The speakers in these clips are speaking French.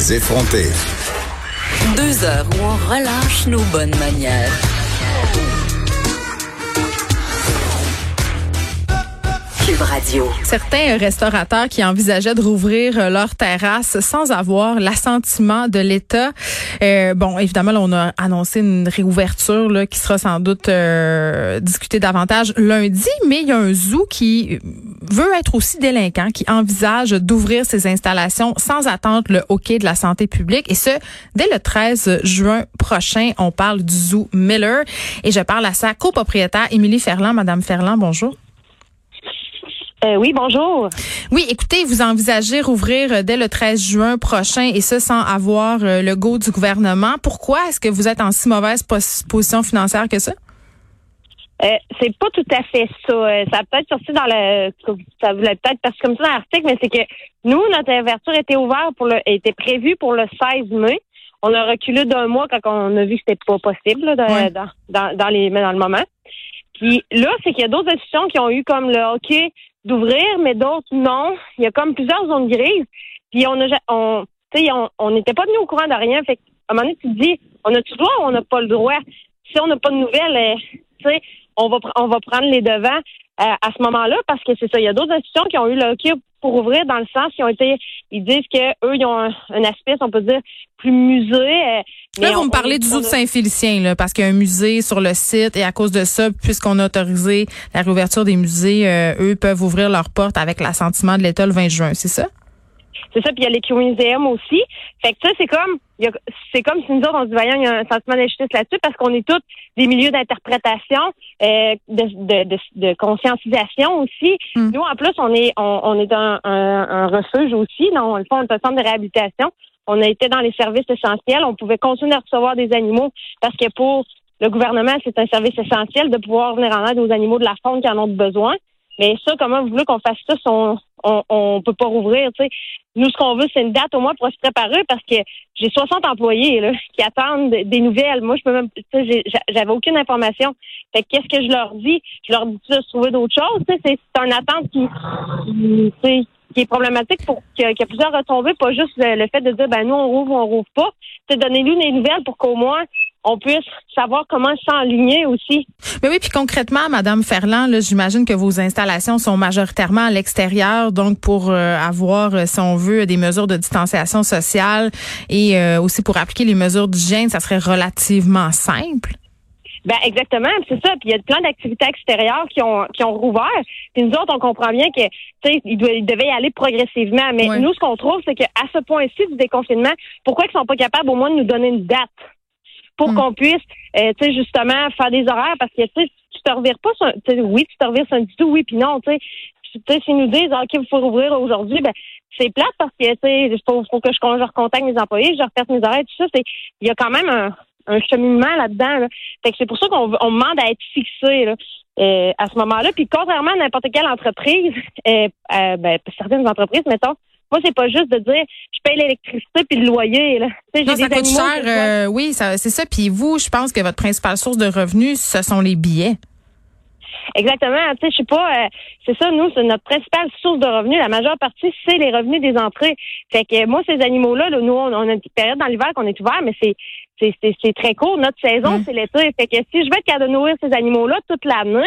Les effronter. Deux heures où on relâche nos bonnes manières. Certains restaurateurs qui envisageaient de rouvrir euh, leur terrasse sans avoir l'assentiment de l'État. Euh, bon, évidemment, là, on a annoncé une réouverture là, qui sera sans doute euh, discutée davantage lundi, mais il y a un zoo qui veut être aussi délinquant, qui envisage d'ouvrir ses installations sans attendre le hockey de la santé publique. Et ce, dès le 13 juin prochain, on parle du zoo Miller. Et je parle à sa copropriétaire, Émilie Ferland. Madame Ferland, bonjour. Euh, oui, bonjour. Oui, écoutez, vous envisagez rouvrir euh, dès le 13 juin prochain et ce sans avoir euh, le go du gouvernement. Pourquoi est-ce que vous êtes en si mauvaise position financière que ça? Euh, c'est pas tout à fait ça. Ça a peut-être sorti dans le, ça voulait peut-être parce comme ça dans l'article, mais c'est que nous, notre ouverture était ouverte pour le, était prévue pour le 16 mai. On a reculé d'un mois quand on a vu que c'était pas possible dans, dans, dans, les, dans le moment. Puis là, c'est qu'il y a d'autres institutions qui ont eu comme le OK, d'ouvrir, mais d'autres non. Il y a comme plusieurs zones grises. Puis on a on on n'était pas venu au courant de rien. Fait à un moment donné, tu te dis, on a-tu le droit ou on n'a pas le droit? Si on n'a pas de nouvelles, euh, tu sais, on va on va prendre les devants euh, à ce moment-là parce que c'est ça. Il y a d'autres institutions qui ont eu le OK pour ouvrir dans le sens qu'ils ont été ils disent que eux ils ont un, aspect on peut dire plus musée euh, là vous me parlez du zoo de Saint-Félicien là parce qu'il y a un musée sur le site et à cause de ça puisqu'on a autorisé la réouverture des musées euh, eux peuvent ouvrir leurs portes avec l'assentiment de l'État le 20 juin c'est ça? C'est ça, puis il y a les museum aussi. Fait que ça, c'est comme c'est comme si nous autres, on se voyait, il y a un sentiment d'injustice là-dessus parce qu'on est tous des milieux d'interprétation, euh, de, de, de, conscientisation aussi. Hmm. Nous, en plus, on est on, est un, un, refuge aussi. Non, on le fait, un centre de réhabilitation. On a été dans les services essentiels. On pouvait continuer à recevoir des animaux parce que pour le gouvernement, c'est un service essentiel de pouvoir venir en aide aux animaux de la faune qui en ont besoin. Mais ça, comment vous voulez qu'on fasse ça si on, on, peut pas rouvrir, tu sais? Nous, ce qu'on veut, c'est une date au moins pour se préparer parce que j'ai 60 employés là, qui attendent des nouvelles. Moi, je peux même, j'avais aucune information. Fait qu'est-ce que je leur dis? Je leur dis de trouver d'autres choses. C'est une attente qui, qui, qui est problématique pour qu'il y ait plusieurs retombées, pas juste le, fait de dire ben nous on rouvre ou on rouvre pas. C'est donner-nous des nouvelles pour qu'au moins on puisse savoir comment s'enligner aussi. Mais oui, puis concrètement, Madame Ferland, j'imagine que vos installations sont majoritairement à l'extérieur, donc pour euh, avoir, euh, si on veut, des mesures de distanciation sociale et euh, aussi pour appliquer les mesures d'hygiène, ça serait relativement simple. Ben exactement, c'est ça. Puis il y a plein d'activités extérieures qui ont qui ont rouvert. Puis nous autres, on comprend bien que tu sais, ils, devaient y aller progressivement. Mais nous, ce qu'on trouve, c'est qu'à ce point-ci du déconfinement, pourquoi ils sont pas capables au moins de nous donner une date? Pour hmm. qu'on puisse, euh, tu sais, justement faire des horaires parce que tu sais, tu te revires pas, sur, oui, tu te revires sur un tout, oui, puis non, tu sais. S'ils nous disent, OK, il faut rouvrir aujourd'hui, ben, c'est plate parce que, tu sais, il faut, que je, je recontacte mes employés, je refasse mes horaires, tout ça. C'est, il y a quand même un, un cheminement là-dedans. Fait que c'est pour ça qu'on on demande à être fixé là, euh, à ce moment-là. Puis contrairement à n'importe quelle entreprise, euh, euh, ben, certaines entreprises, mettons, moi, c'est pas juste de dire je paye l'électricité puis le loyer. Là. Non, ça coûte cher. oui, c'est ça. Puis vous, je pense que votre principale source de revenus, ce sont les billets. Exactement. Tu sais, je sais pas. c'est ça, nous, c'est notre principale source de revenus. La majeure partie, c'est les revenus des entrées. Fait que moi, ces animaux-là, nous, on, a une période dans l'hiver qu'on est ouvert, mais c'est c'est très court. Notre saison, mm. c'est l'été. Fait que si je veux être capable de nourrir ces animaux-là toute l'année,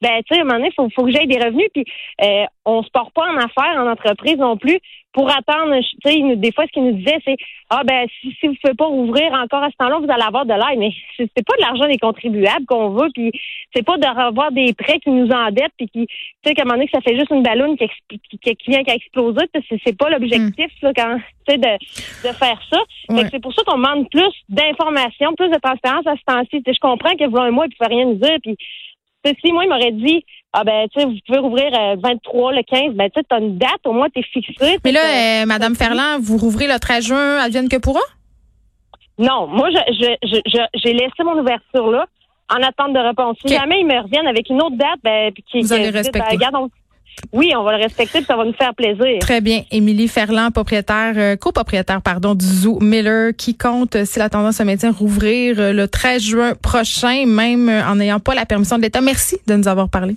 ben tu sais, à un moment donné, il faut, faut que j'aille des revenus. Puis euh, on se porte pas en affaires, en entreprise non plus, pour attendre. Tu sais, des fois, ce qu'ils nous disaient, c'est Ah ben si, si vous ne pouvez pas rouvrir encore à ce temps-là, vous allez avoir de l'aide. Mais c'est pas de l'argent des contribuables qu'on veut, puis c'est pas de revoir des prêts qui nous endettent, puis qui, tu sais, qu'à un moment donné, que ça fait juste une ballonne qui, qui, qui vient qu'à exploser. C'est pas l'objectif, mm. là, quand tu sais, de, de faire ça. c'est pour ça qu'on demande plus d'informations, plus de transparence à ce temps-ci. Je comprends que vous et moi, il ne rien nous dire, puis si moi, il m'aurait dit, ah ben, tu sais, vous pouvez rouvrir euh, 23, le 15, ben, tu sais, t'as une date, au moins, t'es fixé. Mais là, euh, Madame Ferland, vous rouvrez le 13 juin, advienne que pourra? Non, moi, je, je, je, je- j'ai laissé mon ouverture là, en attente de réponse. Si jamais ils me reviennent avec une autre date, ben, puis qui, Vous allez respecter. ben, regarde, on- oui, on va le respecter, puis ça va nous faire plaisir. Très bien. Émilie Ferland, propriétaire, euh, copropriétaire, pardon, du Zoo Miller, qui compte, euh, si la tendance se maintient, rouvrir euh, le 13 juin prochain, même en n'ayant pas la permission de l'État. Merci de nous avoir parlé.